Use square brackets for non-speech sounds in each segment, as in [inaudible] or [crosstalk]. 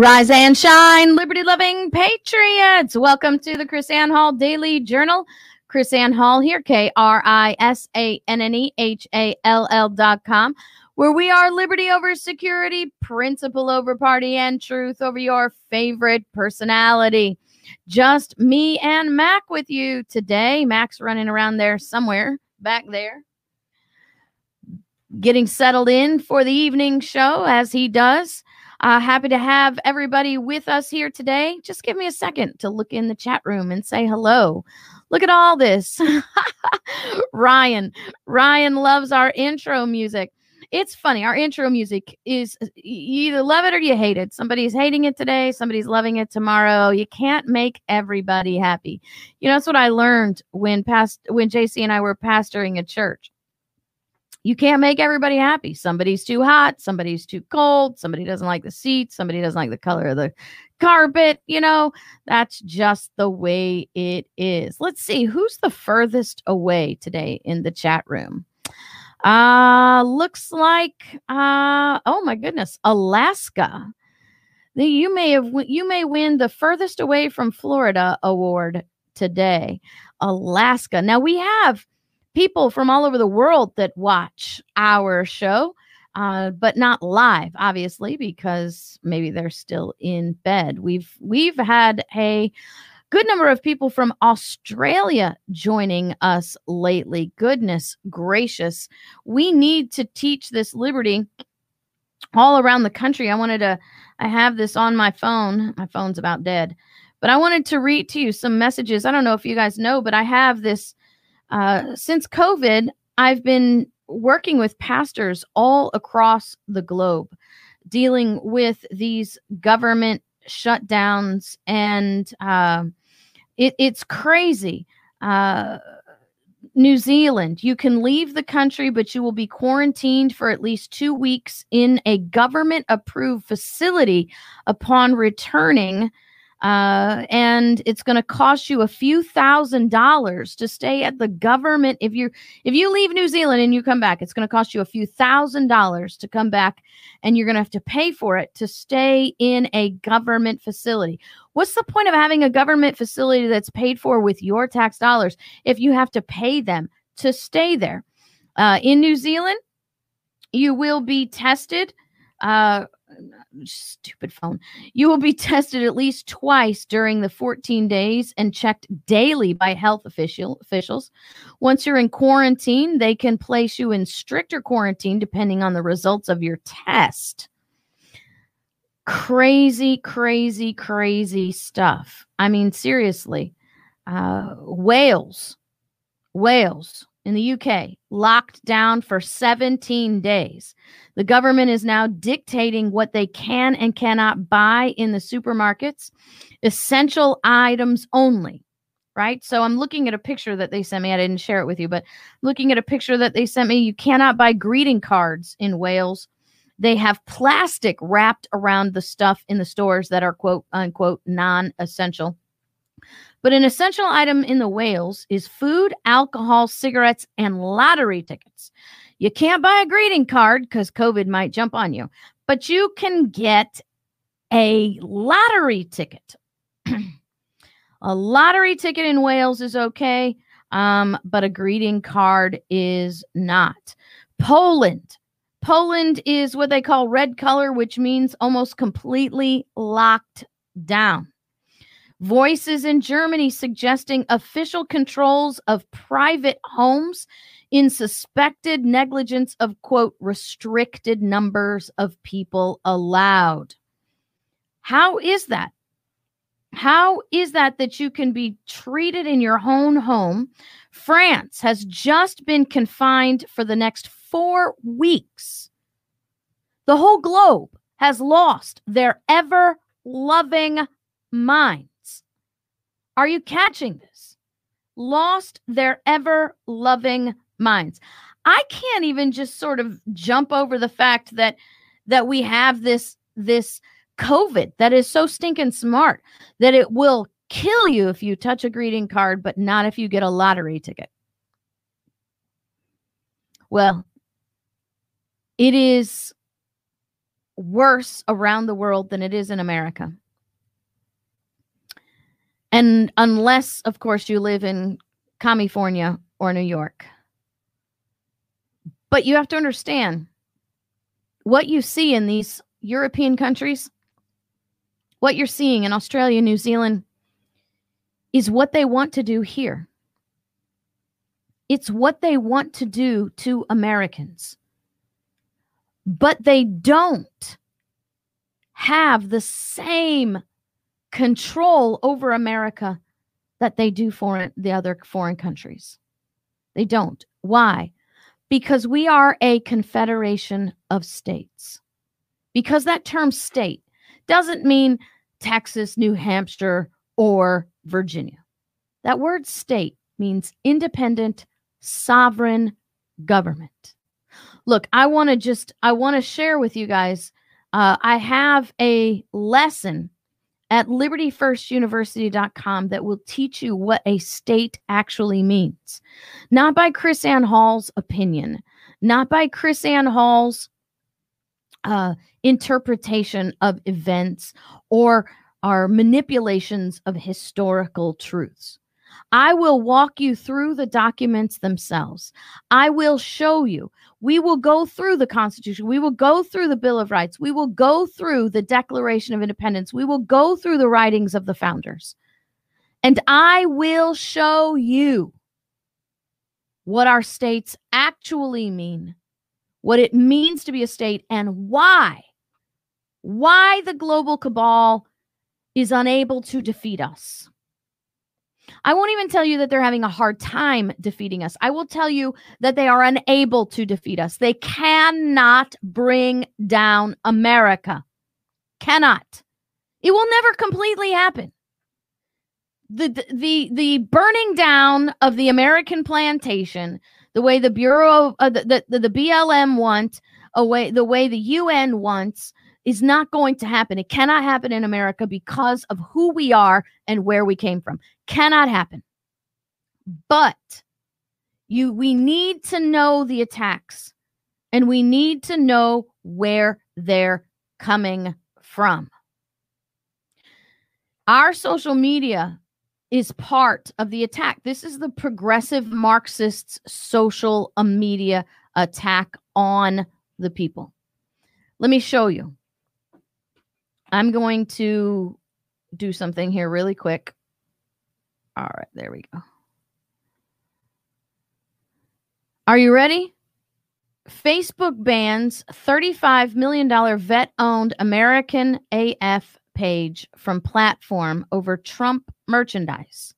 Rise and shine, liberty loving patriots. Welcome to the KrisAnne Hall Daily Journal. KrisAnne Hall here, K R I S A N N E H A L L dot com, where we are liberty over security, principle over party, and truth over your favorite personality. Just me and Mac with you today. Mac's running around there somewhere back there, getting settled in for the evening show as he does. Uh, happy to have everybody with us here today. Just give me a second to look in the chat room and say hello. Look at all this. [laughs] Ryan. Ryan loves our intro music. It's funny. Our intro music is you either love it or you hate it. Somebody's hating it today, somebody's loving it tomorrow. You can't make everybody happy. You know, that's what I learned when past when JC and I were pastoring a church you can't make everybody happy. Somebody's too hot, somebody's too cold, somebody doesn't like the seat, somebody doesn't like the color of the carpet. You know, that's just the way it is. Let's see who's the furthest away today in the chat room. Uh looks like uh oh my goodness, Alaska. The, you may have you may win the furthest away from Florida award today. Alaska. Now we have people from all over the world that watch our show, uh, but not live, obviously, because maybe they're still in bed. We've we've had a good number of people from Australia joining us lately. Goodness gracious, we need to teach this liberty all around the country. I wanted to. I have this on my phone. My phone's about dead. But I wanted to read to you some messages. I don't know if you guys know, but I have this uh, since COVID, I've been working with pastors all across the globe, dealing with these government shutdowns, and uh, it, it's crazy. Uh, New Zealand, you can leave the country, but you will be quarantined for at least two weeks in a government approved facility upon returning uh, and it's going to cost you a few thousand dollars to stay at the government. If you if you leave New Zealand and you come back, it's going to cost you a few thousand dollars to come back, and you're going to have to pay for it to stay in a government facility. What's the point of having a government facility that's paid for with your tax dollars if you have to pay them to stay there? Uh, in New Zealand, you will be tested. Uh, stupid phone. You will be tested at least twice during the 14 days and checked daily by health official, officials. Once you're in quarantine, they can place you in stricter quarantine depending on the results of your test. Crazy, crazy, crazy stuff. I mean, seriously. Uh, Wales, Wales in the UK locked down for 17 days. The government is now dictating what they can and cannot buy in the supermarkets, essential items only. Right. So I'm looking at a picture that they sent me. I didn't share it with you, but looking at a picture that they sent me, you cannot buy greeting cards in Wales. They have plastic wrapped around the stuff in the stores that are quote unquote non essential. But an essential item in the Wales is food, alcohol, cigarettes, and lottery tickets. You can't buy a greeting card because COVID might jump on you, but you can get a lottery ticket. [clears throat] a lottery ticket in Wales is okay, um, but a greeting card is not. Poland. Poland is what they call red color, which means almost completely locked down. Voices in Germany suggesting official controls of private homes in suspected negligence of, quote, restricted numbers of people allowed. How is that? How is that that you can be treated in your own home? France has just been confined for the next four weeks. The whole globe has lost their ever loving mind. Are you catching this? Lost their ever loving minds. I can't even just sort of jump over the fact that that we have this this COVID that is so stinking smart that it will kill you if you touch a greeting card, but not if you get a lottery ticket. Well, it is worse around the world than it is in America. And unless, of course, you live in California or New York. But you have to understand what you see in these European countries, what you're seeing in Australia, New Zealand, is what they want to do here. It's what they want to do to Americans. But they don't have the same control over America that they do for the other foreign countries. They don't. Why? Because we are a confederation of states. Because that term state doesn't mean Texas, New Hampshire, or Virginia. That word state means independent, sovereign government. Look, I want to just I want to share with you guys uh, I have a lesson at libertyfirstuniversity.com that will teach you what a state actually means. Not by KrisAnne Hall's opinion, not by KrisAnne Hall's uh, interpretation of events or our manipulations of historical truths. I will walk you through the documents themselves. I will show you. We will go through the Constitution. We will go through the Bill of Rights. We will go through the Declaration of Independence. We will go through the writings of the founders. And I will show you what our states actually mean, what it means to be a state, and why. Why the global cabal is unable to defeat us. I won't even tell you that they're having a hard time defeating us. I will tell you that they are unable to defeat us. They cannot bring down America. Cannot. It will never completely happen. The, the the burning down of the American plantation, the way the Bureau uh, the, the the BLM wants, away the way the UN wants, is not going to happen. It cannot happen in America because of who we are and where we came from. Cannot happen. But you we need to know the attacks and we need to know where they're coming from. Our social media is part of the attack. This is the progressive Marxists' social media attack on the people. Let me show you. I'm going to do something here really quick. All right, there we go. Are you ready? Facebook bans $35 million vet owned American AF page from platform over Trump merchandise.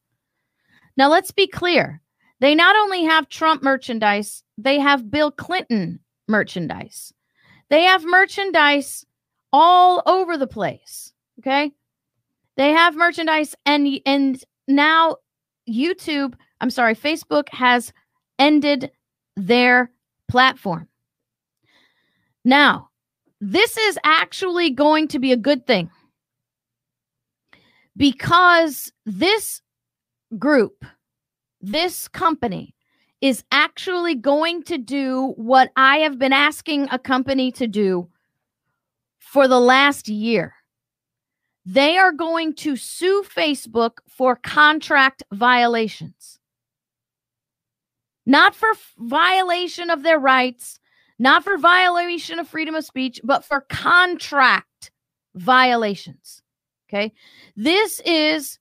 Now, let's be clear. They not only have Trump merchandise, they have Bill Clinton merchandise. They have merchandise all over the place. Okay. They have merchandise and and now YouTube, I'm sorry, Facebook has ended their platform. Now, this is actually going to be a good thing because this group, this company, is actually going to do what I have been asking a company to do for the last year. They are going to sue Facebook for contract violations. Not for violation of their rights, not for violation of freedom of speech, but for contract violations. Okay. This is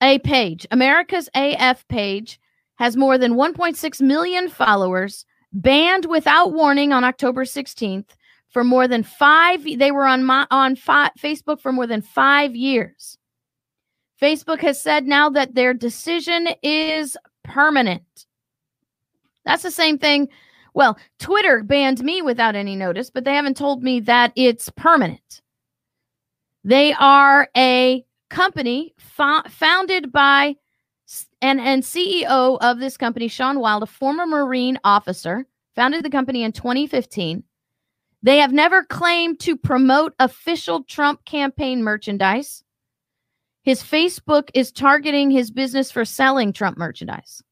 a page. America's AF page has more than 1.6 million followers, banned without warning on October 16th for more than five. They were on my, on fi- Facebook for more than five years. Facebook has said now that their decision is permanent. That's the same thing. Well, Twitter banned me without any notice, but they haven't told me that it's permanent. They are a company fo- founded by and, and CEO of this company, Sean Wild, a former Marine officer, founded the company in 2015. They have never claimed to promote official Trump campaign merchandise. His Facebook is targeting his business for selling Trump merchandise.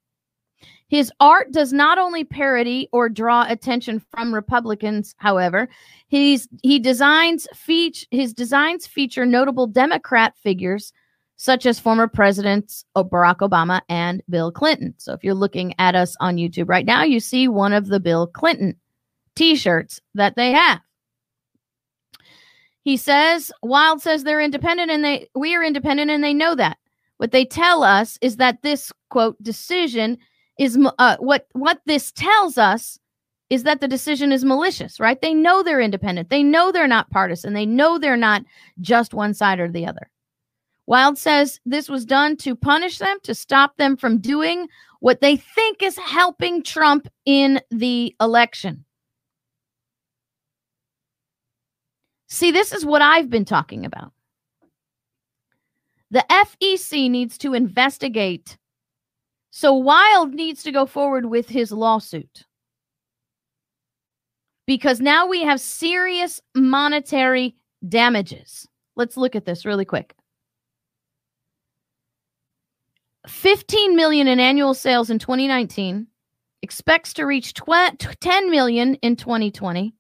His art does not only parody or draw attention from Republicans, however, he's he designs feature his designs feature notable Democrat figures such as former presidents Barack Obama and Bill Clinton. So if you're looking at us on YouTube right now, you see one of the Bill Clinton t-shirts that they have. He says Wild says they're independent and they we are independent and they know that. What they tell us is that this quote decision is uh, what what this tells us is that the decision is malicious, right? They know they're independent. They know they're not partisan. They know they're not just one side or the other. Wild says this was done to punish them, to stop them from doing what they think is helping Trump in the election. See, this is what I've been talking about. The FEC needs to investigate so Wild needs to go forward with his lawsuit because now we have serious monetary damages. Let's look at this really quick. 15 million in annual sales in 2019 expects to reach 10 million in 2020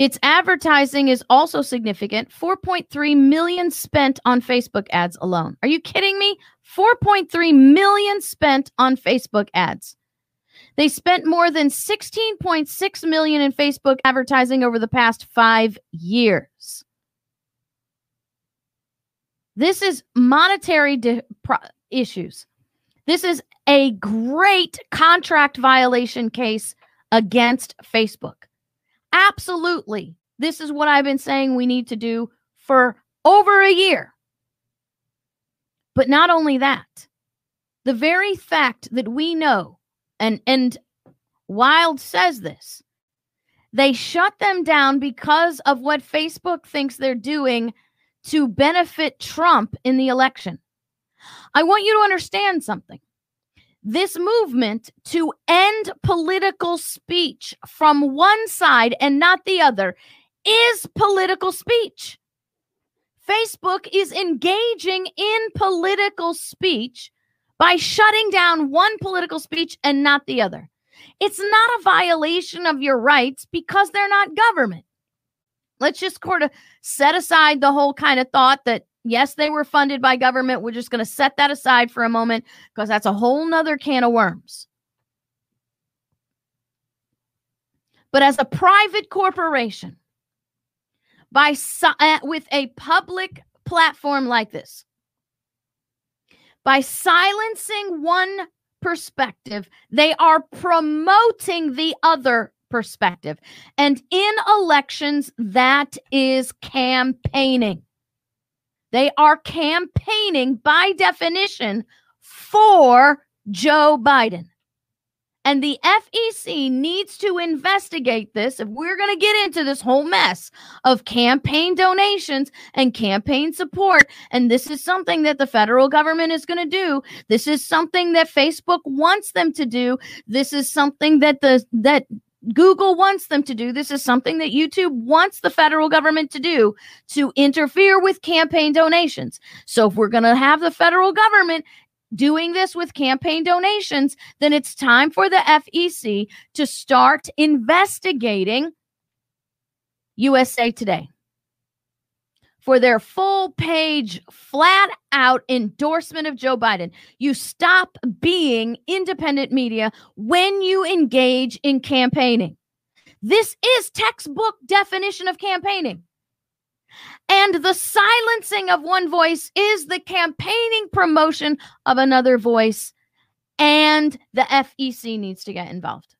its advertising is also significant 4.3 million spent on Facebook ads alone. Are you kidding me? 4.3 million spent on Facebook ads. They spent more than 16.6 million in Facebook advertising over the past 5 years. This is monetary di- pro- issues. This is a great contract violation case against Facebook. Absolutely. This is what I've been saying we need to do for over a year. But not only that, the very fact that we know, and, and Wild says this, they shut them down because of what Facebook thinks they're doing to benefit Trump in the election. I want you to understand something this movement to end political speech from one side and not the other is political speech. Facebook is engaging in political speech by shutting down one political speech and not the other. It's not a violation of your rights because they're not government. Let's just sort of set aside the whole kind of thought that Yes, they were funded by government. We're just going to set that aside for a moment because that's a whole nother can of worms. But as a private corporation, by uh, with a public platform like this, by silencing one perspective, they are promoting the other perspective. And in elections, that is campaigning. They are campaigning by definition for Joe Biden. And the FEC needs to investigate this if we're going to get into this whole mess of campaign donations and campaign support. And this is something that the federal government is going to do. This is something that Facebook wants them to do. This is something that the that Google wants them to do. This is something that YouTube wants the federal government to do to interfere with campaign donations. So if we're going to have the federal government doing this with campaign donations, then it's time for the FEC to start investigating USA Today for their full page, flat out endorsement of Joe Biden. You stop being independent media when you engage in campaigning. This is textbook definition of campaigning. And the silencing of one voice is the campaigning promotion of another voice. And the FEC needs to get involved.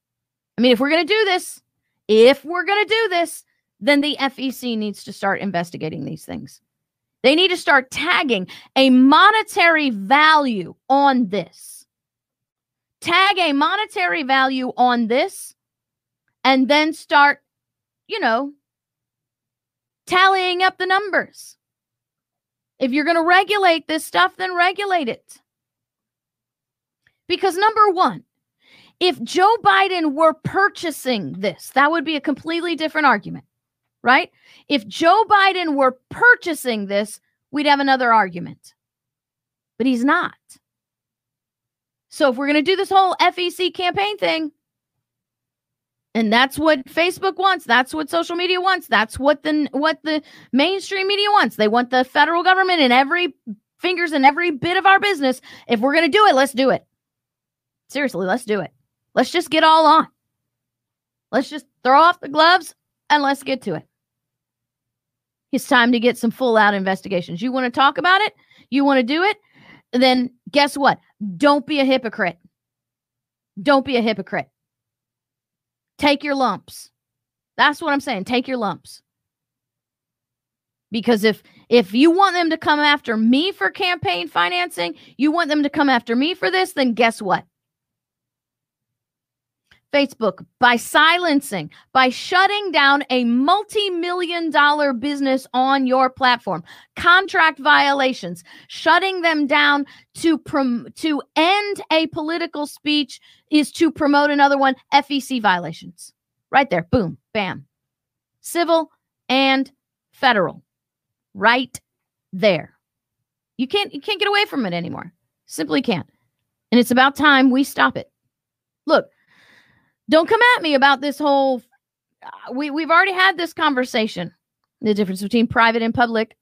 I mean, if we're going to do this, if we're going to do this, then the FEC needs to start investigating these things. They need to start tagging a monetary value on this. Tag a monetary value on this and then start, you know, tallying up the numbers. If you're going to regulate this stuff, then regulate it. Because number one, if Joe Biden were purchasing this, that would be a completely different argument right? If Joe Biden were purchasing this, we'd have another argument. But he's not. So if we're going to do this whole FEC campaign thing, and that's what Facebook wants, that's what social media wants, that's what the what the mainstream media wants. They want the federal government in every fingers in every bit of our business. If we're going to do it, let's do it. Seriously, let's do it. Let's just get all on. Let's just throw off the gloves and let's get to it. It's time to get some full out investigations. You want to talk about it? You want to do it? Then guess what? Don't be a hypocrite. Don't be a hypocrite. Take your lumps. That's what I'm saying. Take your lumps. Because if if you want them to come after me for campaign financing, you want them to come after me for this, then guess what? Facebook by silencing, by shutting down a multi million dollar business on your platform, contract violations, shutting them down to, prom- to end a political speech is to promote another one, FEC violations. Right there, boom, bam. Civil and federal. Right there. You can't you can't get away from it anymore. Simply can't. And it's about time we stop it. Look, don't come at me about this whole. Uh, we we've already had this conversation. The difference between private and public.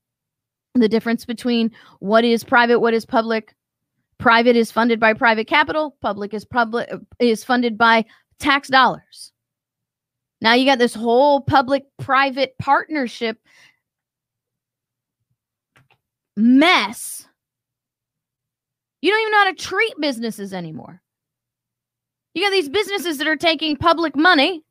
The difference between what is private, what is public. Private is funded by private capital. Public is public is funded by tax dollars. Now you got this whole public-private partnership mess. You don't even know how to treat businesses anymore. You got these businesses that are taking public money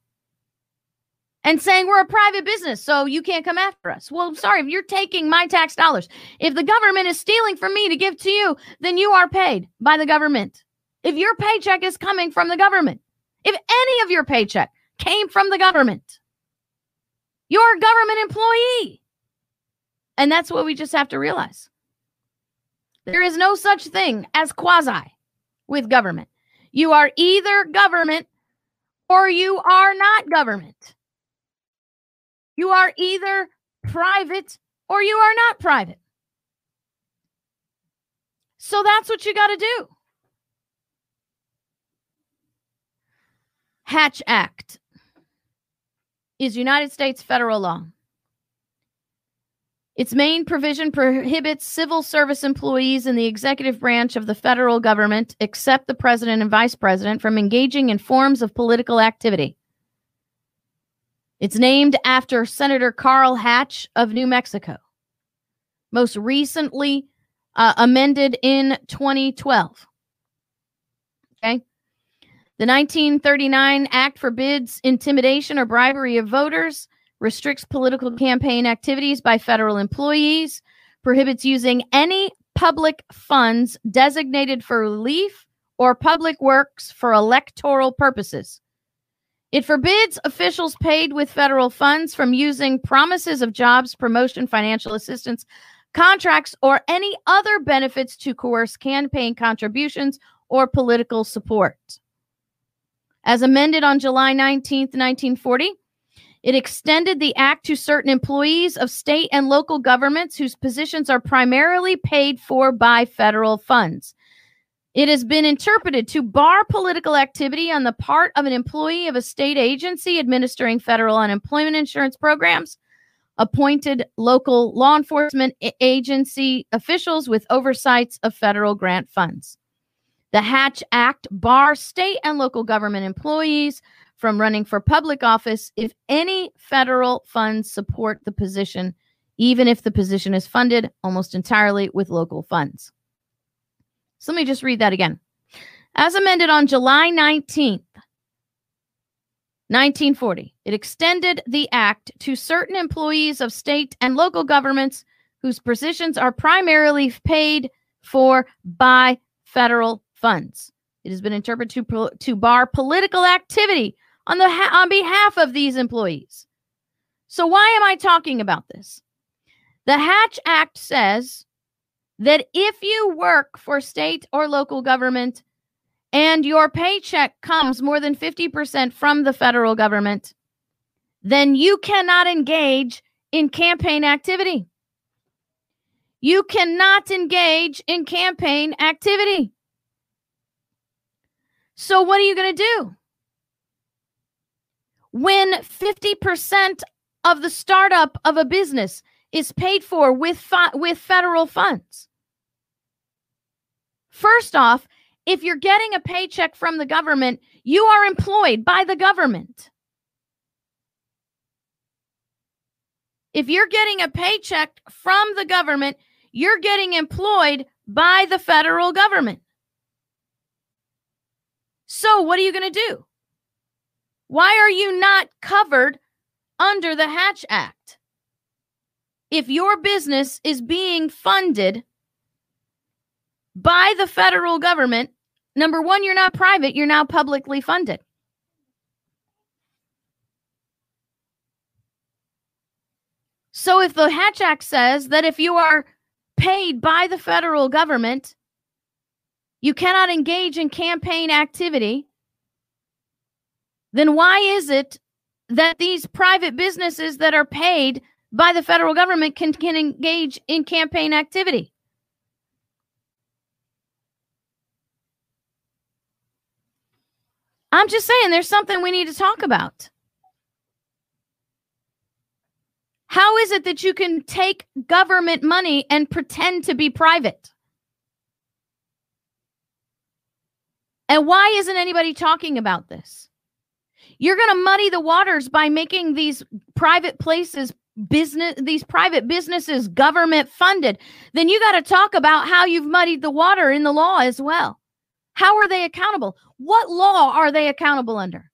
and saying we're a private business, so you can't come after us. Well, sorry, if you're taking my tax dollars, if the government is stealing from me to give to you, then you are paid by the government. If your paycheck is coming from the government, if any of your paycheck came from the government, you're a government employee. And that's what we just have to realize. There is no such thing as quasi with government. You are either government or you are not government. You are either private or you are not private. So that's what you got to do. Hatch Act is United States federal law. Its main provision prohibits civil service employees in the executive branch of the federal government, except the president and vice president, from engaging in forms of political activity. It's named after Senator Carl Hatch of New Mexico, most recently uh, amended in 2012. Okay. The 1939 Act forbids intimidation or bribery of voters restricts political campaign activities by federal employees, prohibits using any public funds designated for relief or public works for electoral purposes. It forbids officials paid with federal funds from using promises of jobs, promotion, financial assistance, contracts, or any other benefits to coerce campaign contributions or political support. As amended on July 19, 1940, it extended the act to certain employees of state and local governments whose positions are primarily paid for by federal funds. It has been interpreted to bar political activity on the part of an employee of a state agency administering federal unemployment insurance programs, appointed local law enforcement agency officials with oversights of federal grant funds. The Hatch Act bars state and local government employees from running for public office if any federal funds support the position, even if the position is funded almost entirely with local funds. So let me just read that again. As amended on July 19th, 1940, it extended the act to certain employees of state and local governments whose positions are primarily paid for by federal funds. It has been interpreted to, to bar political activity on the on behalf of these employees. So why am I talking about this? The Hatch Act says that if you work for state or local government and your paycheck comes more than 50% from the federal government, then you cannot engage in campaign activity. You cannot engage in campaign activity. So, what are you going to do? When 50% of the startup of a business is paid for with, fi- with federal funds. First off, if you're getting a paycheck from the government, you are employed by the government. If you're getting a paycheck from the government, you're getting employed by the federal government. So, what are you going to do? Why are you not covered under the Hatch Act? If your business is being funded by the federal government, number one, you're not private, you're now publicly funded. So if the Hatch Act says that if you are paid by the federal government, you cannot engage in campaign activity, then why is it that these private businesses that are paid by the federal government can, can engage in campaign activity? I'm just saying there's something we need to talk about. How is it that you can take government money and pretend to be private? And why isn't anybody talking about this? You're going to muddy the waters by making these private places business these private businesses government funded. Then you got to talk about how you've muddied the water in the law as well. How are they accountable? What law are they accountable under?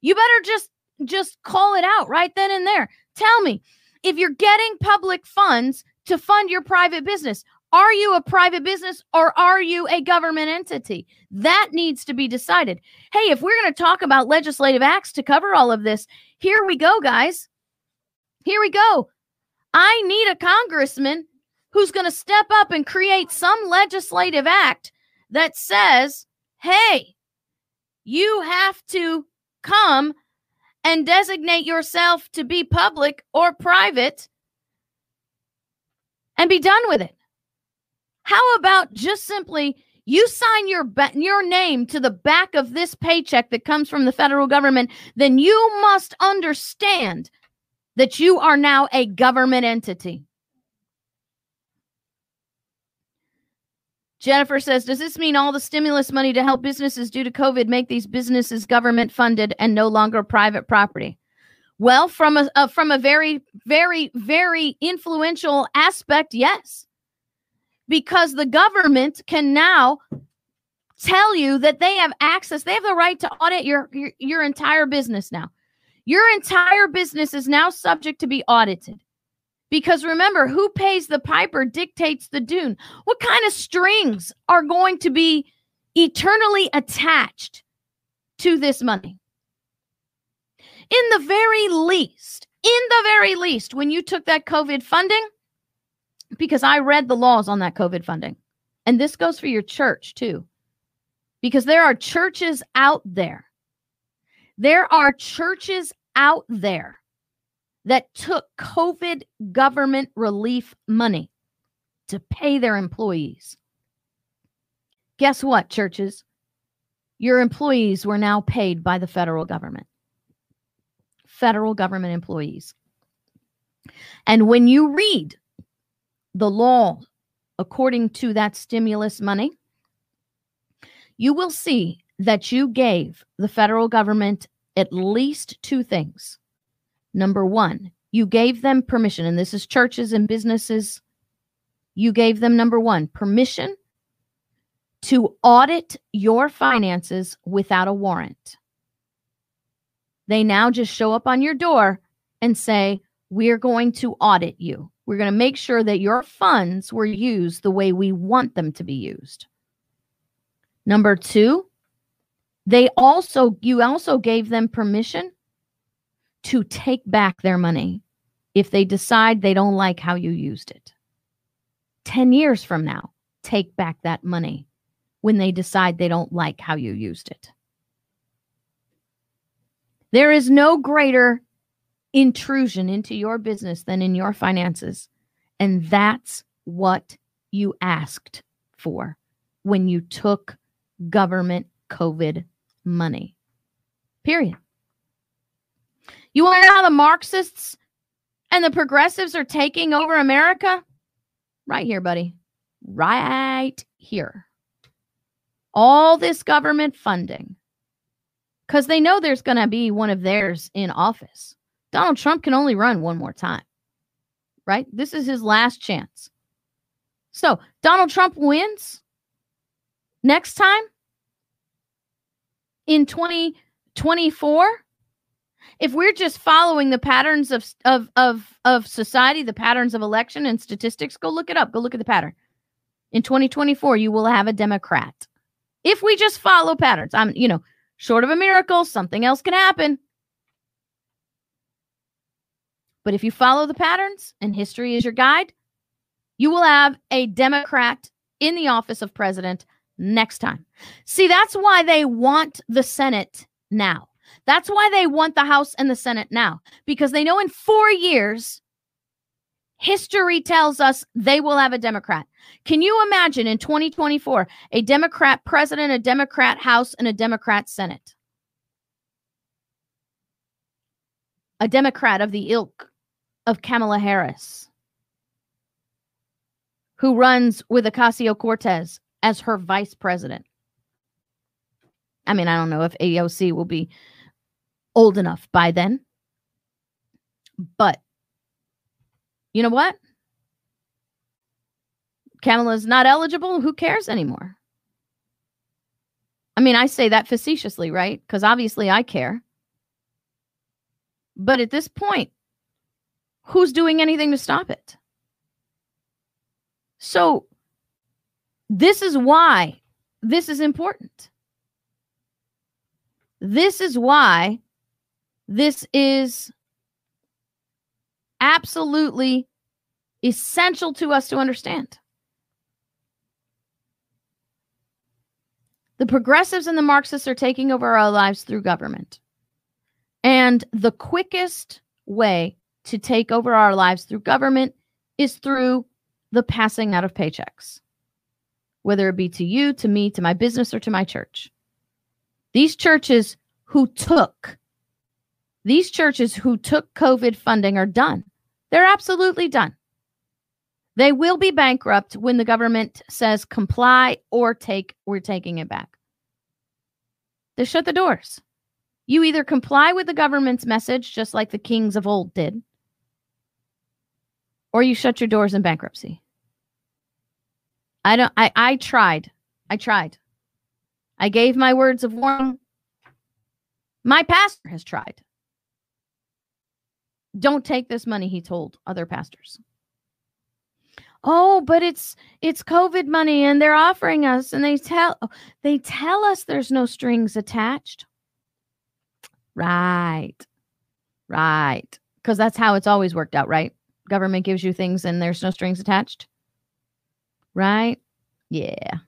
You better just just call it out right then and there. Tell me, if you're getting public funds to fund your private business, are you a private business or are you a government entity? That needs to be decided. Hey, if we're going to talk about legislative acts to cover all of this, here we go, guys. Here we go. I need a congressman who's going to step up and create some legislative act that says, hey, you have to come and designate yourself to be public or private and be done with it. How about just simply you sign your your name to the back of this paycheck that comes from the federal government, then you must understand that you are now a government entity. Jennifer says, Does this mean all the stimulus money to help businesses due to COVID make these businesses government funded and no longer private property? Well, from a, uh, from a very, very, very influential aspect, yes because the government can now tell you that they have access they have the right to audit your, your your, entire business now. Your entire business is now subject to be audited. Because remember who pays the piper dictates the dune. What kind of strings are going to be eternally attached to this money? In the very least in the very least when you took that covid funding because I read the laws on that COVID funding. And this goes for your church too. Because there are churches out there. There are churches out there that took COVID government relief money to pay their employees. Guess what, churches? Your employees were now paid by the federal government. Federal government employees. And when you read the law according to that stimulus money, you will see that you gave the federal government at least two things. Number one, you gave them permission, and this is churches and businesses. You gave them, number one, permission to audit your finances without a warrant. They now just show up on your door and say, We're going to audit you. We're going to make sure that your funds were used the way we want them to be used. Number two, they also, you also gave them permission to take back their money if they decide they don't like how you used it. 10 years from now, take back that money when they decide they don't like how you used it. There is no greater intrusion into your business than in your finances. And that's what you asked for when you took government COVID money. Period. You want to know how the Marxists and the progressives are taking over America? Right here, buddy. Right here. All this government funding. Because they know there's going to be one of theirs in office. Donald Trump can only run one more time. Right? This is his last chance. So, Donald Trump wins next time in 2024 if we're just following the patterns of of of of society, the patterns of election and statistics, go look it up. Go look at the pattern. In 2024, you will have a Democrat. If we just follow patterns, I'm you know, short of a miracle, something else can happen. But if you follow the patterns and history is your guide, you will have a Democrat in the office of president next time. See, that's why they want the Senate now. That's why they want the House and the Senate now, because they know in four years, history tells us they will have a Democrat. Can you imagine in 2024 a Democrat president, a Democrat House, and a Democrat Senate? A Democrat of the ilk of Kamala Harris, who runs with Ocasio Cortez as her vice president. I mean, I don't know if AOC will be old enough by then. But you know what? Kamala's not eligible. Who cares anymore? I mean, I say that facetiously, right? Because obviously I care. But at this point, who's doing anything to stop it? So, this is why this is important. This is why this is absolutely essential to us to understand. The progressives and the Marxists are taking over our lives through government. And the quickest way to take over our lives through government is through the passing out of paychecks, whether it be to you, to me, to my business, or to my church. These churches who took these churches who took COVID funding are done. They're absolutely done. They will be bankrupt when the government says comply or take, we're taking it back. They shut the doors. You either comply with the government's message, just like the kings of old did, or you shut your doors in bankruptcy. I don't I I tried. I tried. I gave my words of warning. My pastor has tried. Don't take this money, he told other pastors. Oh, but it's it's COVID money and they're offering us and they tell they tell us there's no strings attached. Right. Right. Cuz that's how it's always worked out, right? Government gives you things and there's no strings attached. Right? Yeah.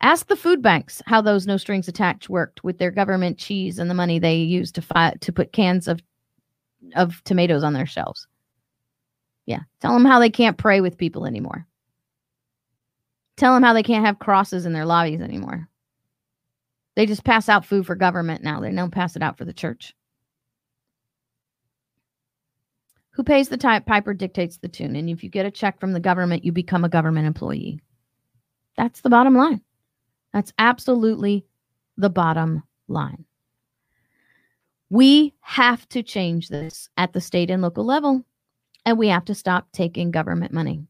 Ask the food banks how those no strings attached worked with their government cheese and the money they used to fight to put cans of of tomatoes on their shelves. Yeah. Tell them how they can't pray with people anymore. Tell them how they can't have crosses in their lobbies anymore. They just pass out food for government now. They don't pass it out for the church. Who pays the type piper dictates the tune. And if you get a check from the government, you become a government employee. That's the bottom line. That's absolutely the bottom line. We have to change this at the state and local level, and we have to stop taking government money.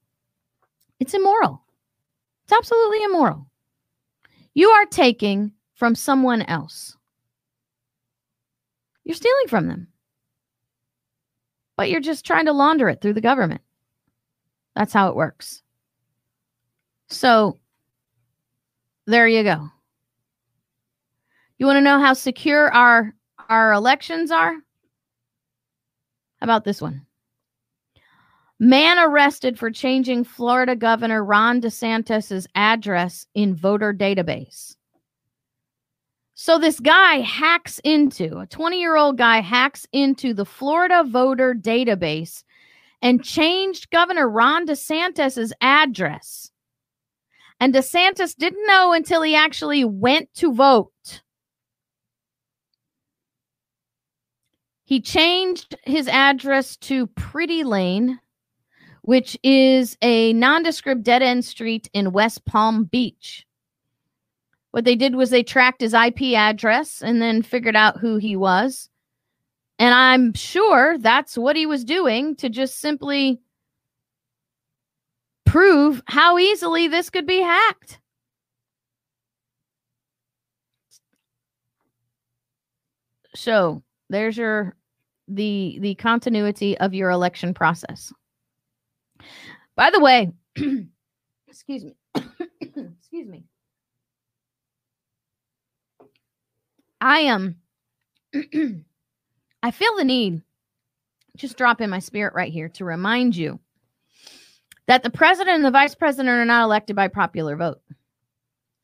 It's immoral. It's absolutely immoral. You are taking from someone else. You're stealing from them. But you're just trying to launder it through the government. That's how it works. So there you go. You want to know how secure our our elections are? How about this one? Man arrested for changing Florida Governor Ron DeSantis' address in voter database. So this guy hacks into a 20 year old guy hacks into the Florida voter database and changed Governor Ron DeSantis' address. And DeSantis didn't know until he actually went to vote. He changed his address to Pretty Lane, which is a nondescript dead end street in West Palm Beach. What they did was they tracked his IP address and then figured out who he was. And I'm sure that's what he was doing to just simply prove how easily this could be hacked. So there's your the the continuity of your election process. By the way, [clears throat] excuse me. [coughs] excuse me. I am um, [clears throat] I feel the need just drop in my spirit right here to remind you that the president and the vice president are not elected by popular vote.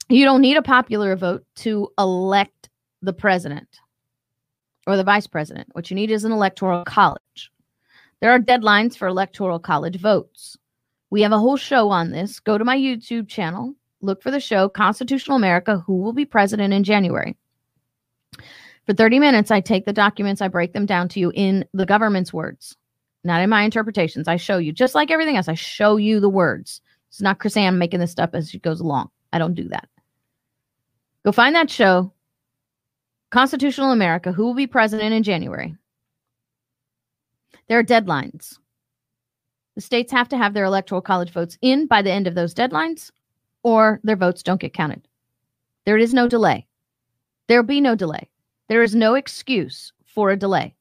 You don't need a popular vote to elect the president or the vice president. What you need is an electoral college. There are deadlines for electoral college votes. We have a whole show on this. Go to my YouTube channel, look for the show Constitutional America Who Will Be President in January. For 30 minutes, I take the documents, I break them down to you in the government's words, not in my interpretations. I show you, just like everything else, I show you the words. It's not KrisAnne making this stuff as she goes along. I don't do that. Go find that show, Constitutional America Who Will Be President in January. There are deadlines. The states have to have their electoral college votes in by the end of those deadlines, or their votes don't get counted. There is no delay. There'll be no delay. There is no excuse for a delay.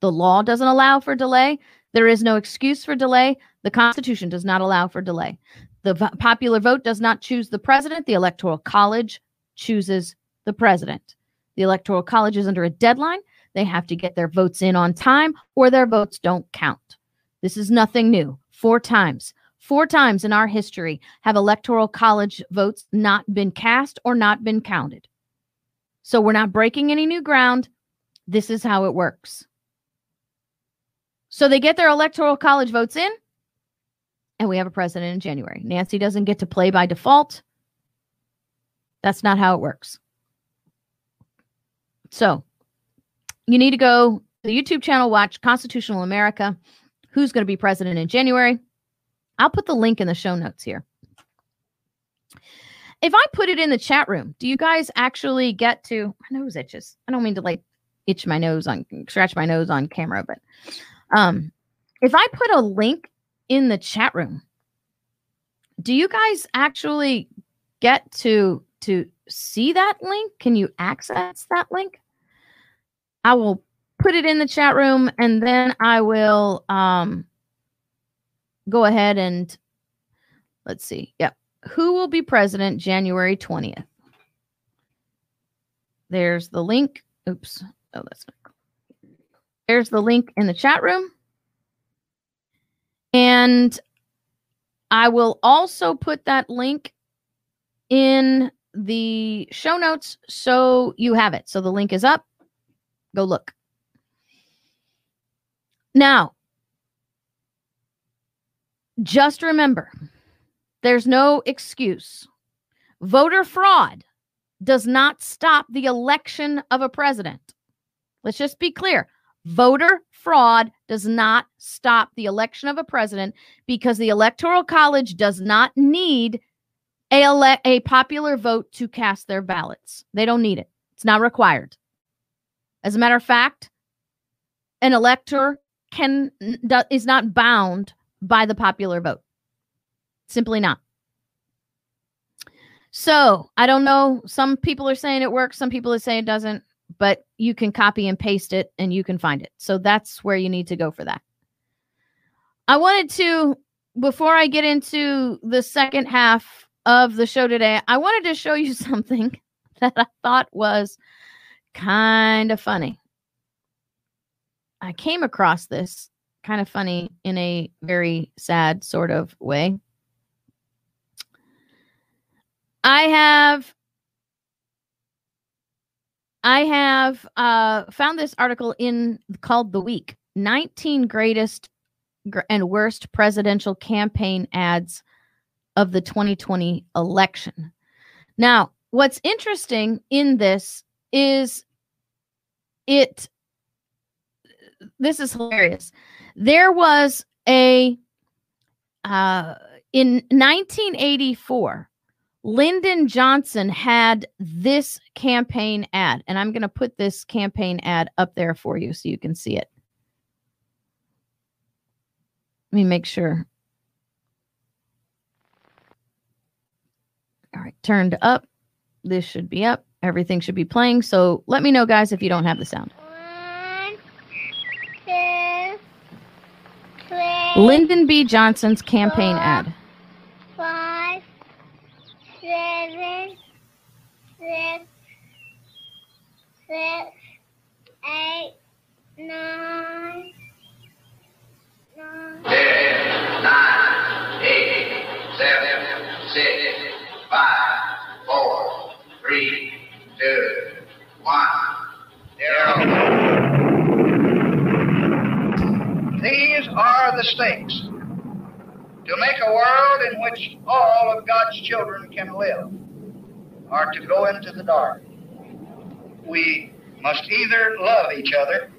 The law doesn't allow for delay. There is no excuse for delay. The Constitution does not allow for delay. The v- popular vote does not choose the president. The Electoral College chooses the president. The Electoral College is under a deadline. They have to get their votes in on time or their votes don't count. This is nothing new. Four times, four times in our history have Electoral College votes not been cast or not been counted. So we're not breaking any new ground. This is how it works. So they get their electoral college votes in, and we have a president in January. Nancy doesn't get to play by default. That's not how it works. So you need to go to the YouTube channel, watch Constitutional America, who's going to be president in January. I'll put the link in the show notes here if I put it in the chat room, do you guys actually get to my nose itches? I don't mean to like itch my nose on scratch my nose on camera, but um if I put a link in the chat room, do you guys actually get to to see that link? Can you access that link? I will put it in the chat room and then I will um go ahead and let's see. Yep who will be president January 20th? There's the link. Oops. Oh, that's not. There's the link in the chat room. And I will also put that link in the show notes so you have it. So the link is up. Go look. Now, just remember there's no excuse. Voter fraud does not stop the election of a president. Let's just be clear. Voter fraud does not stop the election of a president because the Electoral College does not need a, ele- a popular vote to cast their ballots. They don't need it, it's not required. As a matter of fact, an elector can is not bound by the popular vote. Simply not. So I don't know. Some people are saying it works, some people are saying it doesn't, but you can copy and paste it and you can find it. So that's where you need to go for that. I wanted to, before I get into the second half of the show today, I wanted to show you [laughs] something that I thought was kind of funny. I came across this kind of funny in a very sad sort of way. I have I have uh, found this article in called The Week 19 Greatest and Worst Presidential Campaign Ads of the 2020 election. Now, what's interesting in this is it this is hilarious. There was a uh in 1984 Lyndon Johnson had this campaign ad, and I'm going to put this campaign ad up there for you so you can see it. Let me make sure. All right, turned up. This should be up. Everything should be playing. So let me know, guys, if you don't have the sound. One, two, three, Lyndon B. Johnson's campaign ad. five, seven, six, six, eight, nine, nine. Ten, nine, eight, seven, six, five, four, three, two, one, zero. These are the stakes to make a world in which all of God's children can live, or to go into the dark. We must either love each other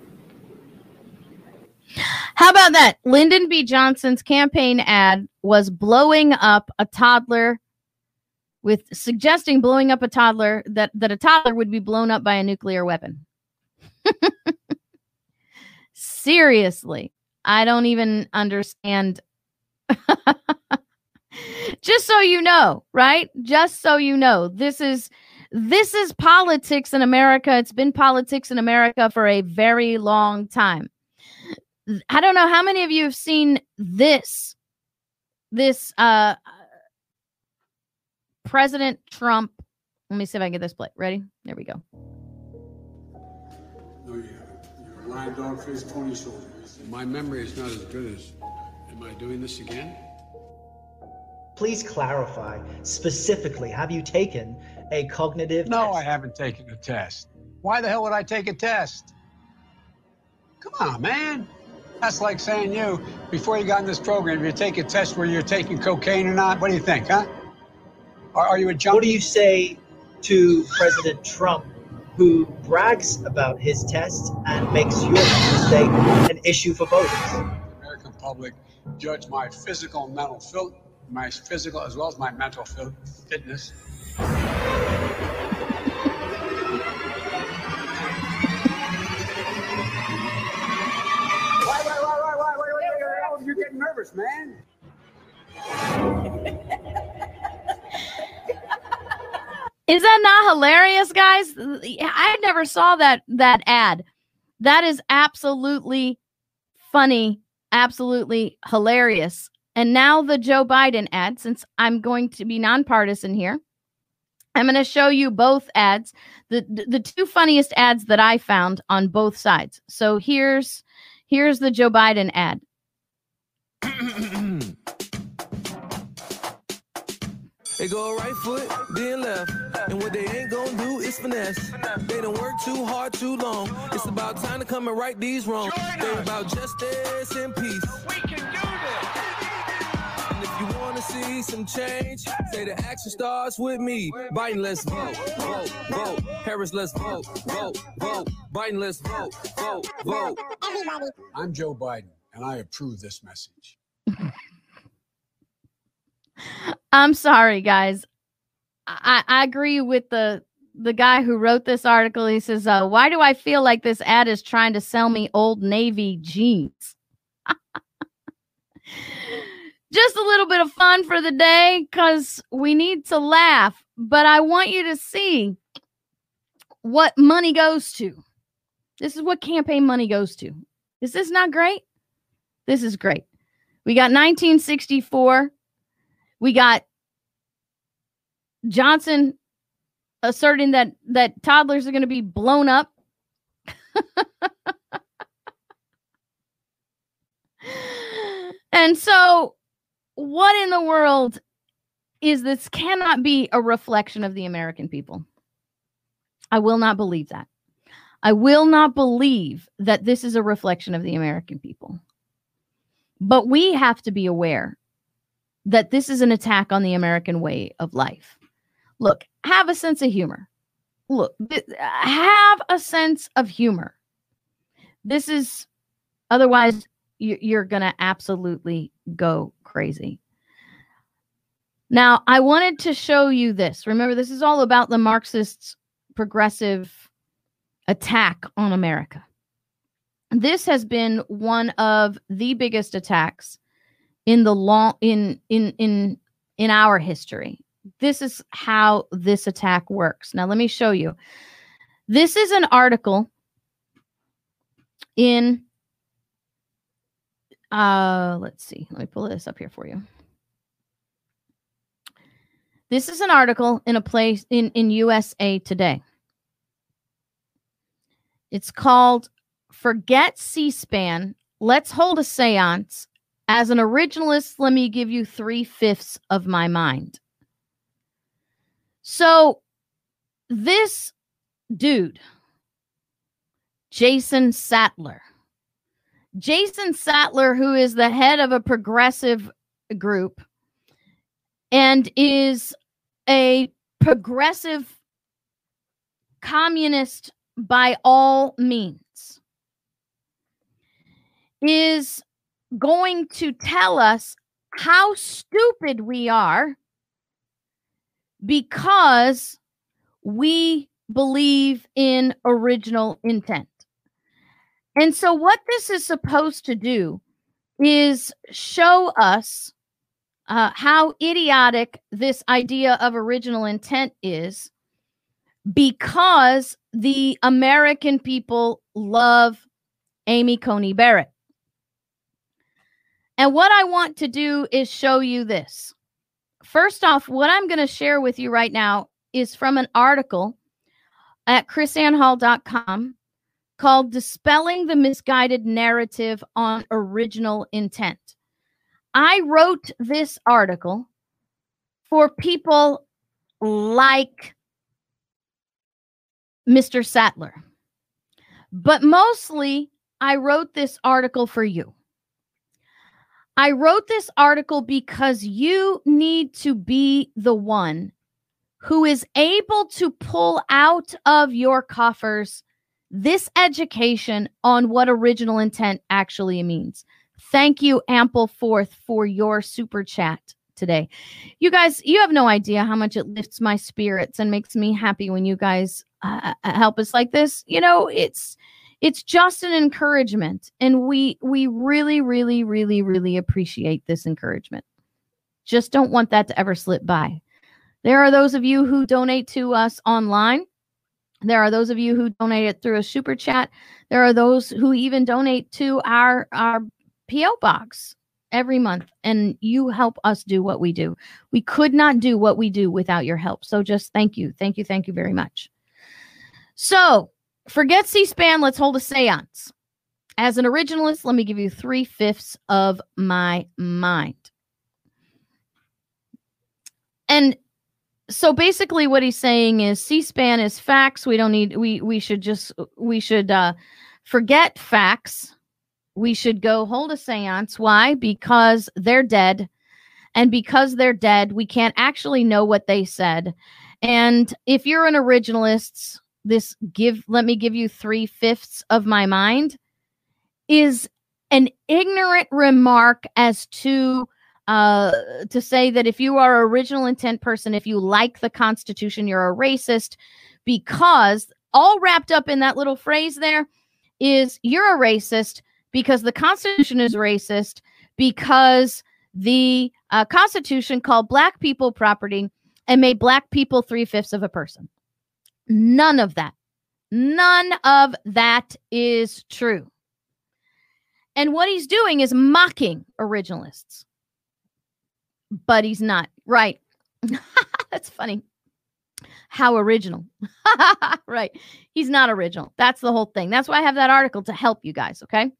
How about that? Lyndon B. Johnson's campaign ad was blowing up a toddler with suggesting blowing up a toddler that, that a toddler would be blown up by a nuclear weapon. [laughs] Seriously, I don't even understand. [laughs] Just so you know, right? Just so you know, this is this is politics in America. It's been politics in America for a very long time. I don't know how many of you have seen this this uh President Trump. Let me see if I can get this play. Ready? There we go. No, you haven't. You're a lying dog faced phony soldier. My memory is not as good as. Am I doing this again? Please clarify specifically have you taken a cognitive No, test? I haven't taken a test. Why the hell would I take a test? Come on, man. That's like saying you, before you got in this program, you take a test where you're taking cocaine or not. What do you think, huh? Are, are you a junkie? What do you say to President Trump, who brags about his test and makes your mistake an issue for voters? American public judge my physical and mental fit, my physical as well as my mental fit, fitness. You're getting nervous, man. Is that not hilarious, guys? I never saw that that ad. That is absolutely funny, absolutely hilarious. And now the Joe Biden ad, since I'm going to be nonpartisan here, I'm going to show you both ads, the the the two funniest ads that I found on both sides. So here's here's the Joe Biden ad. [clears throat] They go right foot, then left. And what they ain't gonna do is finesse. They don't work too hard too long. It's about time to come and right these wrongs. They about justice and peace. We can do this. See some change, say the action starts with me. Biden, let's vote, vote, vote. Harris, let's vote, vote, vote. Biden, let's vote, vote, vote. Everybody. I'm Joe Biden, and I approve this message. I'm sorry, guys. I, I agree with the the guy who wrote this article. He says, uh, "Why do I feel like this ad is trying to sell me Old Navy jeans?" [laughs] Just a little bit of fun for the day because we need to laugh. But I want you to see what money goes to. This is what campaign money goes to. Is this not great? This is great. We got 1964. We got Johnson asserting that that toddlers are going to be blown up. [laughs] and so what in the world is this cannot be a reflection of the American people. I will not believe that. I will not believe that this is a reflection of the American people. But we have to be aware that this is an attack on the American way of life. Look, have a sense of humor. Look, have a sense of humor. This is otherwise you're going to absolutely go crazy. Now, I wanted to show you this. Remember, this is all about the Marxists' progressive attack on America. This has been one of the biggest attacks in the long in in in in our history. This is how this attack works. Now let me show you. This is an article in uh let's see. Let me pull this up here for you. This is an article in a place in in USA Today. It's called Forget C-SPAN. Let's hold a séance. As an originalist, let me give you three fifths of my mind. So, this dude, Jason Sattler, Jason Sattler, who is the head of a progressive group and is a progressive communist by all means, is going to tell us how stupid we are because we believe in original intent. And so, what this is supposed to do is show us uh, how idiotic this idea of original intent is because the American people love Amy Coney Barrett. And what I want to do is show you this. First off, what I'm going to share with you right now is from an article at krisannehall.com called Dispelling the Misguided Narrative on Original Intent. I wrote this article for people like Mr. Sattler, but mostly I wrote this article for you. I wrote this article because you need to be the one who is able to pull out of your coffers this education on what original intent actually means. Thank you, Ample Forth, for your super chat today. You guys, you have no idea how much it lifts my spirits and makes me happy when you guys uh, help us like this. You know, it's it's just an encouragement and we we really really really really appreciate this encouragement just don't want that to ever slip by there are those of you who donate to us online there are those of you who donate it through a super chat there are those who even donate to our our po box every month and you help us do what we do we could not do what we do without your help so just thank you thank you thank you very much so Forget C SPAN. Let's hold a seance. As an originalist, let me give you three fifths of my mind. And so basically what he's saying is C-SPAN is facts. We don't need we we should just we should uh forget facts. We should go hold a séance. Why? Because they're dead. And because they're dead, we can't actually know what they said. And if you're an originalist, this give let me give you three fifths of my mind is an ignorant remark as to uh to say that if you are original intent person if you like the constitution you're a racist because all wrapped up in that little phrase there is you're a racist because the constitution is racist because the uh, constitution called black people property and made black people three fifths of a person None of that. None of that is true. And what he's doing is mocking originalists. But he's not. Right. [laughs] That's funny. How original. [laughs] right. He's not original. That's the whole thing. That's why I have that article to help you guys. Okay.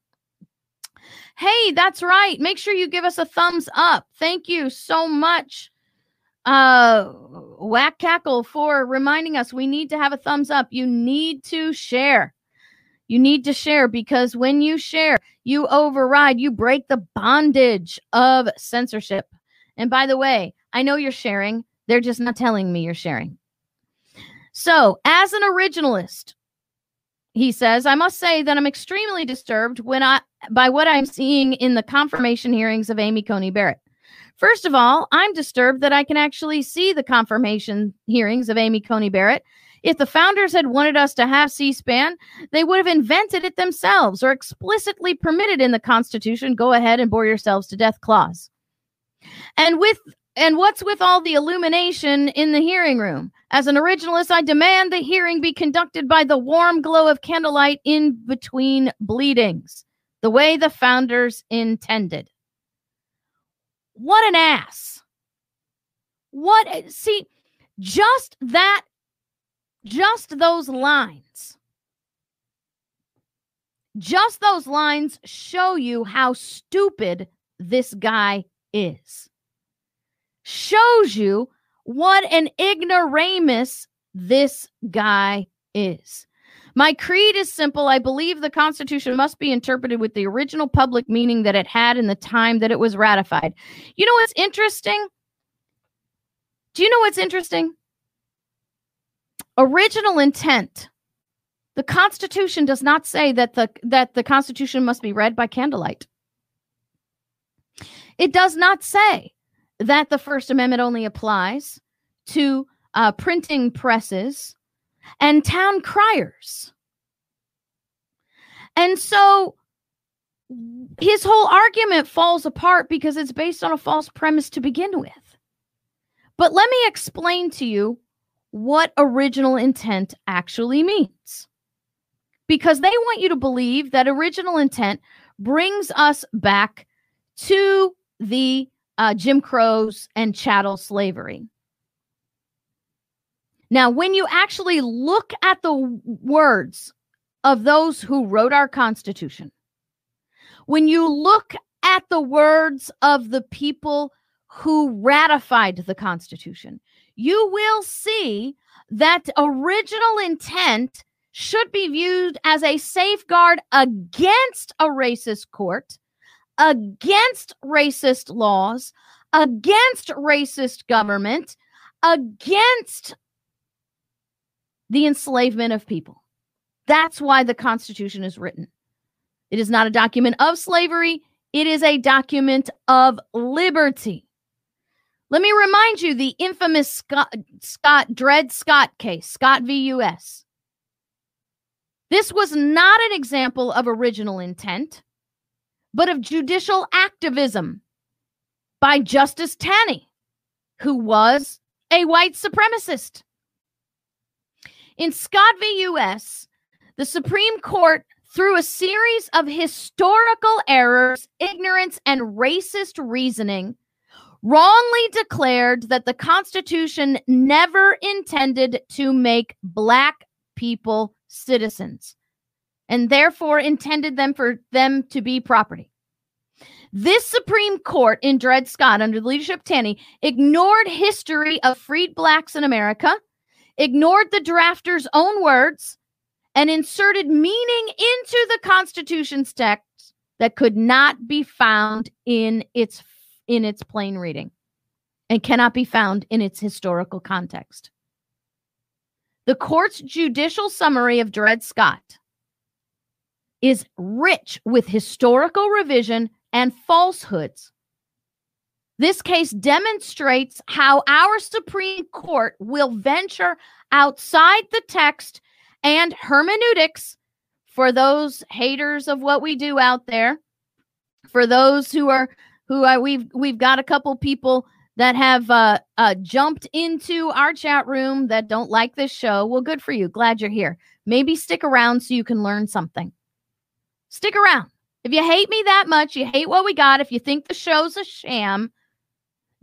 Hey, that's right. Make sure you give us a thumbs up. Thank you so much uh whack cackle for reminding us we need to have a thumbs up you need to share you need to share because when you share you override you break the bondage of censorship And by the way, I know you're sharing. They're just not telling me you're sharing. So, as an originalist, he says, I must say that I'm extremely disturbed when I by what I'm seeing in the confirmation hearings of Amy Coney Barrett. First of all, I'm disturbed that I can actually see the confirmation hearings of Amy Coney Barrett. If the founders had wanted us to have C SPAN, they would have invented it themselves or explicitly permitted in the Constitution go ahead and bore yourselves to death clause. And with and what's with all the illumination in the hearing room? As an originalist, I demand the hearing be conducted by the warm glow of candlelight in between bleedings, the way the founders intended. What an ass. What, eh, see, just that, just those lines, just those lines show you how stupid this guy is. Shows you what an ignoramus this guy is. My creed is simple. I believe the Constitution must be interpreted with the original public meaning that it had in the time that it was ratified. You know what's interesting? Do you know what's interesting? Original intent. The Constitution does not say that the that the Constitution must be read by candlelight. It does not say that the First Amendment only applies to uh, printing presses and town criers. And so his whole argument falls apart because it's based on a false premise to begin with. But let me explain to you what original intent actually means. Because they want you to believe that original intent brings us back to the uh, Jim Crows and chattel slavery. Now, when you actually look at the words of those who wrote our Constitution, when you look at the words of the people who ratified the Constitution, you will see that original intent should be viewed as a safeguard against a racist court, against racist laws, against racist government, against the enslavement of people. That's why the Constitution is written. It is not a document of slavery, it is a document of liberty. Let me remind you the infamous Scott, Scott Dred Scott case, Scott v. US. This was not an example of original intent, but of judicial activism by Justice Taney, who was a white supremacist. In Scott v. U.S., the Supreme Court, through a series of historical errors, ignorance, and racist reasoning, wrongly declared that the Constitution never intended to make Black people citizens and therefore intended them for them to be property. This Supreme Court in Dred Scott, under the leadership of Taney, ignored history of freed blacks in America ignored the drafter's own words, and inserted meaning into the Constitution's text that could not be found in its in its plain reading and cannot be found in its historical context. The court's judicial summary of Dred Scott is rich with historical revision and falsehoods this case demonstrates how our Supreme Court will venture outside the text and hermeneutics for those haters of what we do out there. For those who are who are, we've we've got a couple people that have uh, uh, jumped into our chat room that don't like this show. Well, good for you. Glad you're here. Maybe stick around so you can learn something. Stick around. If you hate me that much, you hate what we got, if you think the show's a sham,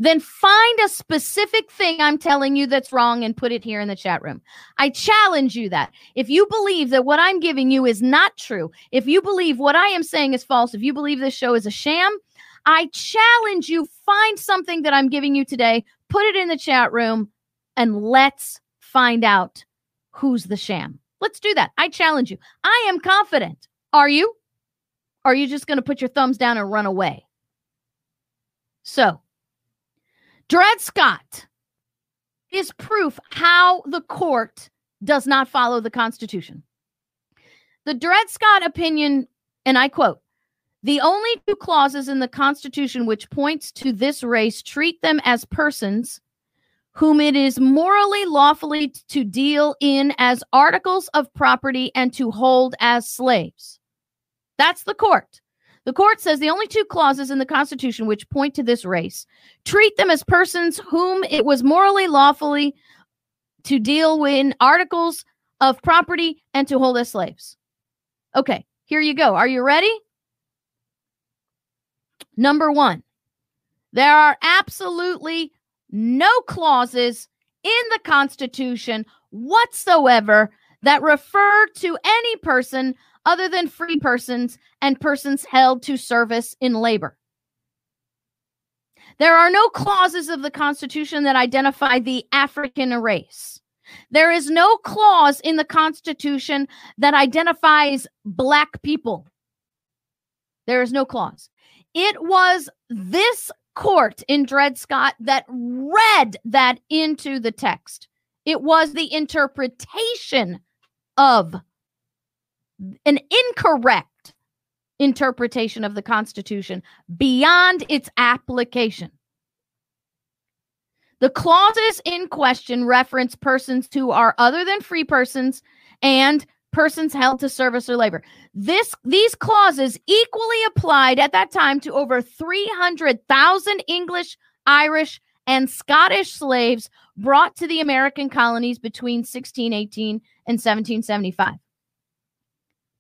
then find a specific thing I'm telling you that's wrong and put it here in the chat room. I challenge you that. If you believe that what I'm giving you is not true, if you believe what I am saying is false, if you believe this show is a sham, I challenge you find something that I'm giving you today, put it in the chat room, and let's find out who's the sham. Let's do that. I challenge you. I am confident. Are you? Are you just going to put your thumbs down and run away? So, Dred Scott is proof how the court does not follow the Constitution. The Dred Scott opinion, and I quote, the only two clauses in the Constitution which points to this race treat them as persons whom it is morally lawfully to deal in as articles of property and to hold as slaves. That's the court. The court says the only two clauses in the Constitution which point to this race treat them as persons whom it was morally lawfully to deal with in articles of property and to hold as slaves. Okay, here you go. Are you ready? Number one, there are absolutely no clauses in the Constitution whatsoever that refer to any person other than free persons and persons held to service in labor. There are no clauses of the Constitution that identify the African race. There is no clause in the Constitution that identifies Black people. There is no clause. It was this court in Dred Scott that read that into the text. It was the interpretation of an incorrect interpretation of the Constitution beyond its application. The clauses in question reference persons who are other than free persons and persons held to service or labor. This these clauses equally applied at that time to over 300,000 English, Irish, and Scottish slaves brought to the American colonies between 1618 and 1775.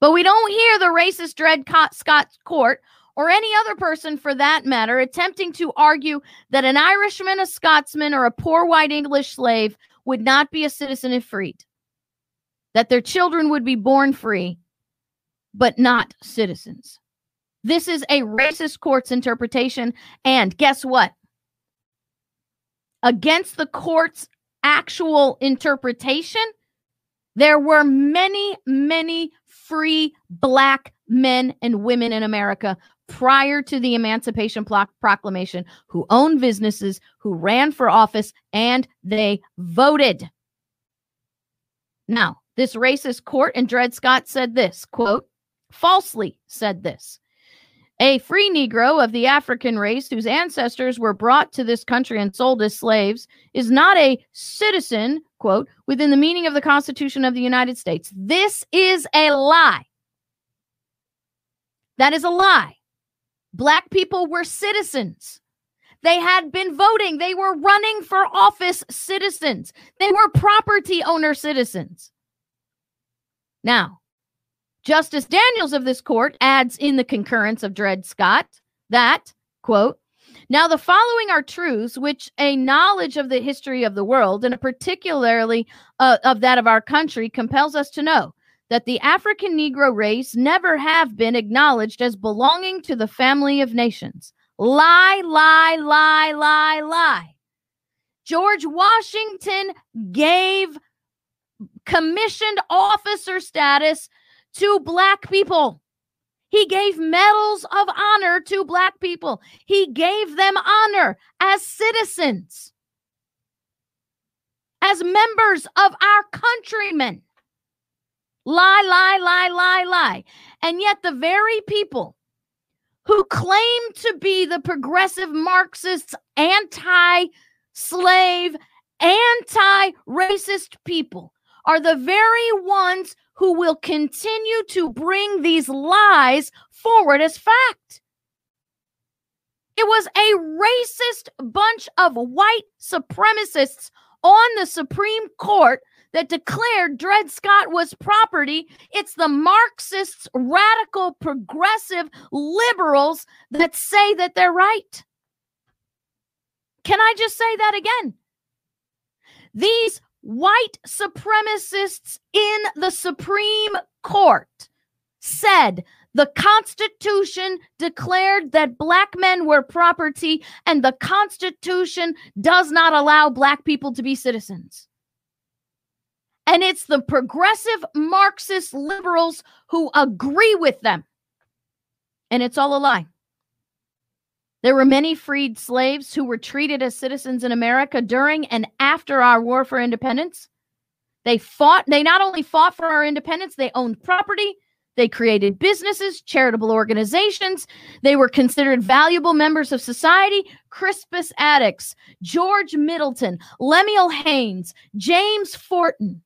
But we don't hear the racist Dred Scott court or any other person for that matter attempting to argue that an Irishman, a Scotsman, or a poor white English slave would not be a citizen if freed, that their children would be born free, but not citizens. This is a racist court's interpretation. And guess what? Against the court's actual interpretation, there were many, many free black men and women in America prior to the Emancipation Proclamation who owned businesses, who ran for office, and they voted. Now, this racist court and Dred Scott said this quote, falsely said this. A free Negro of the African race whose ancestors were brought to this country and sold as slaves is not a citizen, quote, within the meaning of the Constitution of the United States. This is a lie. That is a lie. Black people were citizens. They had been voting. They were running for office citizens. They were property owner citizens. Now, Justice Daniels of this court adds in the concurrence of Dred Scott that, quote, now the following are truths which a knowledge of the history of the world, and particularly uh, of that of our country, compels us to know that the African Negro race never have been acknowledged as belonging to the family of nations. Lie, lie, lie, lie, lie. George Washington gave commissioned officer status to black people. He gave medals of honor to black people. He gave them honor as citizens, as members of our countrymen. Lie, lie, lie, lie, lie. And yet, the very people who claim to be the progressive Marxists, anti slave, anti racist people are the very ones who will continue to bring these lies forward as fact. It was a racist bunch of white supremacists on the Supreme Court that declared Dred Scott was property. It's the Marxists, radical, progressive liberals that say that they're right. Can I just say that again? These white supremacists in the Supreme Court said the Constitution declared that black men were property, and the Constitution does not allow black people to be citizens. And it's the progressive Marxist liberals who agree with them. And it's all a lie. There were many freed slaves who were treated as citizens in America during and after our war for independence. They fought, they not only fought for our independence, they owned property, they created businesses, charitable organizations. They were considered valuable members of society. Crispus Attucks, George Middleton, Lemuel Haynes, James Forten,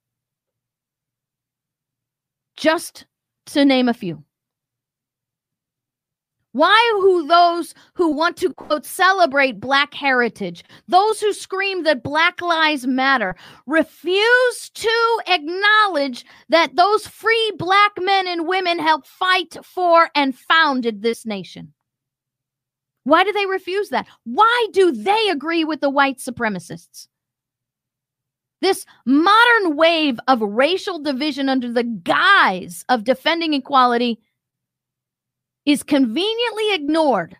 just to name a few. Why who those who want to quote celebrate black heritage, those who scream that black lives matter, refuse to acknowledge that those free black men and women helped fight for and founded this nation? Why do they refuse that? Why do they agree with the white supremacists? This modern wave of racial division under the guise of defending equality is conveniently ignored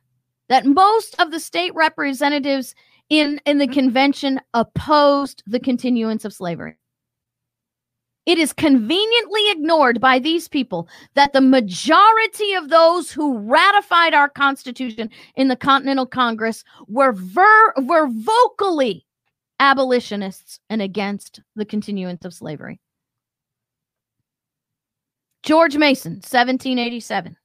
that most of the state representatives in, in the mm-hmm. convention opposed the continuance of slavery. It is conveniently ignored by these people that the majority of those who ratified our Constitution in the Continental Congress were, ver- were vocally abolitionists and against the continuance of slavery. George Mason, 1787.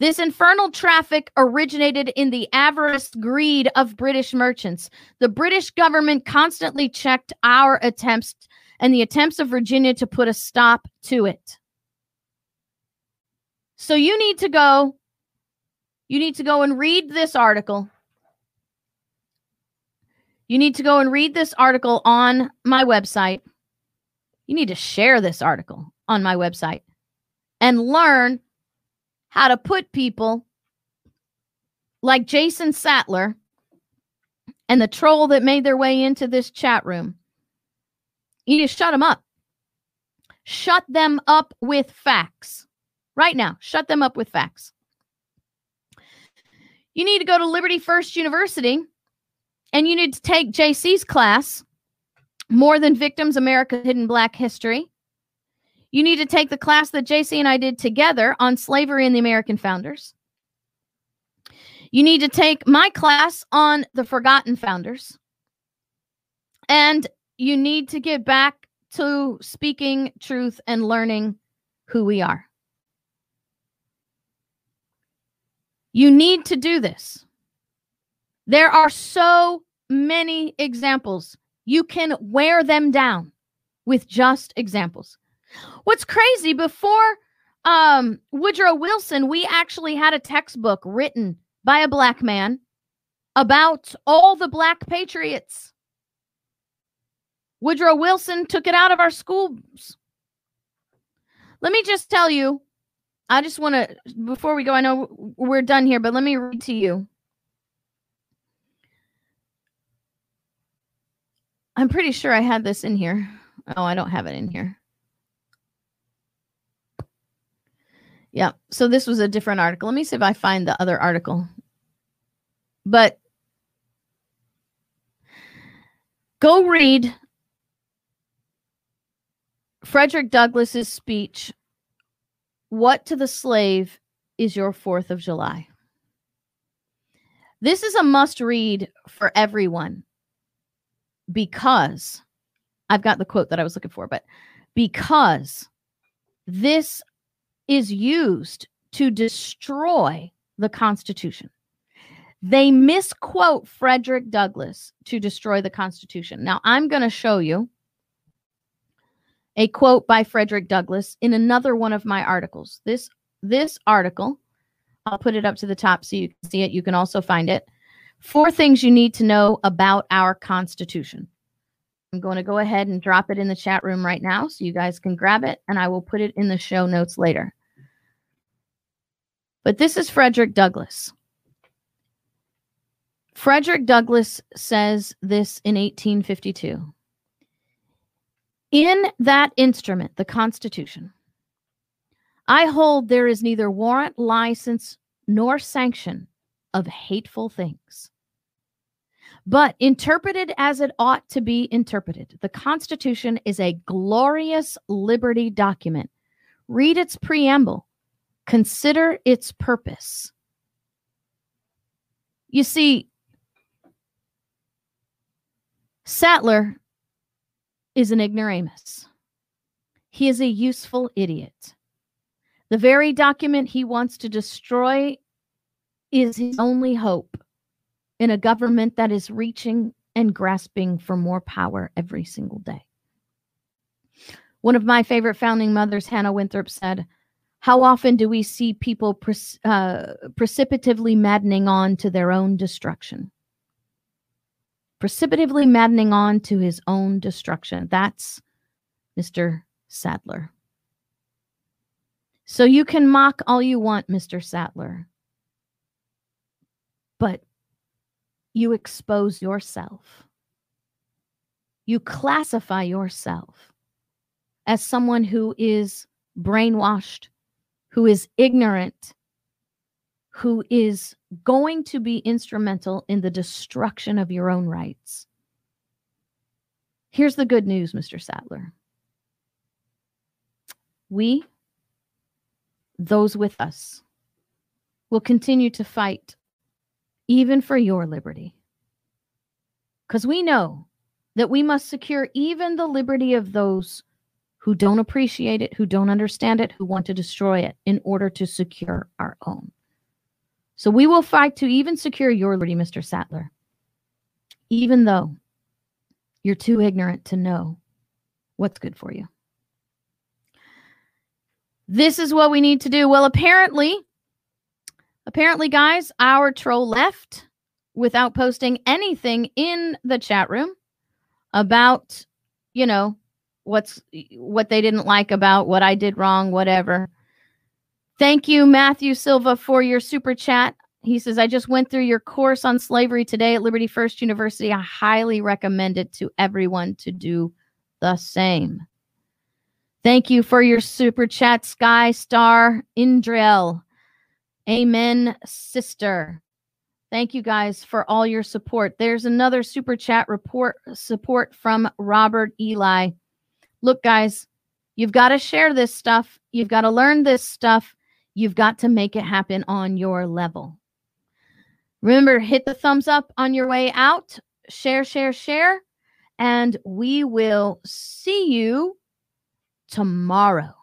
This infernal traffic originated in the avarice greed of British merchants. The British government constantly checked our attempts and the attempts of Virginia to put a stop to it. So you need to go you need to go and read this article. You need to go and read this article on my website. You need to share this article on my website and learn how to put people like Jason Sattler and the troll that made their way into this chat room. You shut them up. Shut them up with facts. Right now, shut them up with facts. You need to go to Liberty First University and you need to take JC's class, More Than Victims America Hidden Black History. You need to take the class that JC and I did together on slavery and the American founders. You need to take my class on the forgotten founders. And you need to get back to speaking truth and learning who we are. You need to do this. There are so many examples. You can wear them down with just examples. What's crazy before um, Woodrow Wilson, we actually had a textbook written by a black man about all the black patriots. Woodrow Wilson took it out of our schools. Let me just tell you, I just want to, before we go, I know we're done here, but let me read to you. I'm pretty sure I had this in here. Oh, I don't have it in here. Yeah. So this was a different article. Let me see if I find the other article. But go read Frederick Douglass's speech, What to the Slave is Your Fourth of July? This is a must read for everyone because I've got the quote that I was looking for, but because this is used to destroy the Constitution. They misquote Frederick Douglass to destroy the Constitution. Now, I'm going to show you a quote by Frederick Douglass in another one of my articles. This this article, I'll put it up to the top so you can see it. You can also find it. Four things you need to know about our Constitution. I'm going to go ahead and drop it in the chat room right now so you guys can grab it, and I will put it in the show notes later. But this is Frederick Douglass. Frederick Douglass says this in 1852. In that instrument, the Constitution, I hold there is neither warrant, license, nor sanction of hateful things. But interpreted as it ought to be interpreted, the Constitution is a glorious liberty document. Read its preamble Consider its purpose. You see, Sattler is an ignoramus. He is a useful idiot. The very document he wants to destroy is his only hope in a government that is reaching and grasping for more power every single day. One of my favorite founding mothers, Hannah Winthrop, said, How often do we see people pres- uh, precipitatively maddening on to their own destruction? Precipitatively maddening on to his own destruction. That's Mr. Sadler. So you can mock all you want, Mr. Sadler, but you expose yourself. You classify yourself as someone who is brainwashed, who is ignorant, who is going to be instrumental in the destruction of your own rights. Here's the good news, Mr. Sattler. We, those with us, will continue to fight even for your liberty. Because we know that we must secure even the liberty of those who don't appreciate it, who don't understand it, who want to destroy it in order to secure our own. So we will fight to even secure your liberty, Mr. Sattler, even though you're too ignorant to know what's good for you. This is what we need to do. Well, apparently, apparently, guys, our troll left without posting anything in the chat room about, you know, what's what they didn't like about what I did wrong, whatever. Thank you, Matthew Silva, for your super chat. He says, I just went through your course on slavery today at Liberty First University. I highly recommend it to everyone to do the same. Thank you for your super chat, Sky Star Indrel. Amen, sister. Thank you guys for all your support. There's another super chat report support from Robert Eli. Look, guys, you've got to share this stuff. You've got to learn this stuff. You've got to make it happen on your level. Remember, hit the thumbs up on your way out. Share, share, share. And we will see you tomorrow.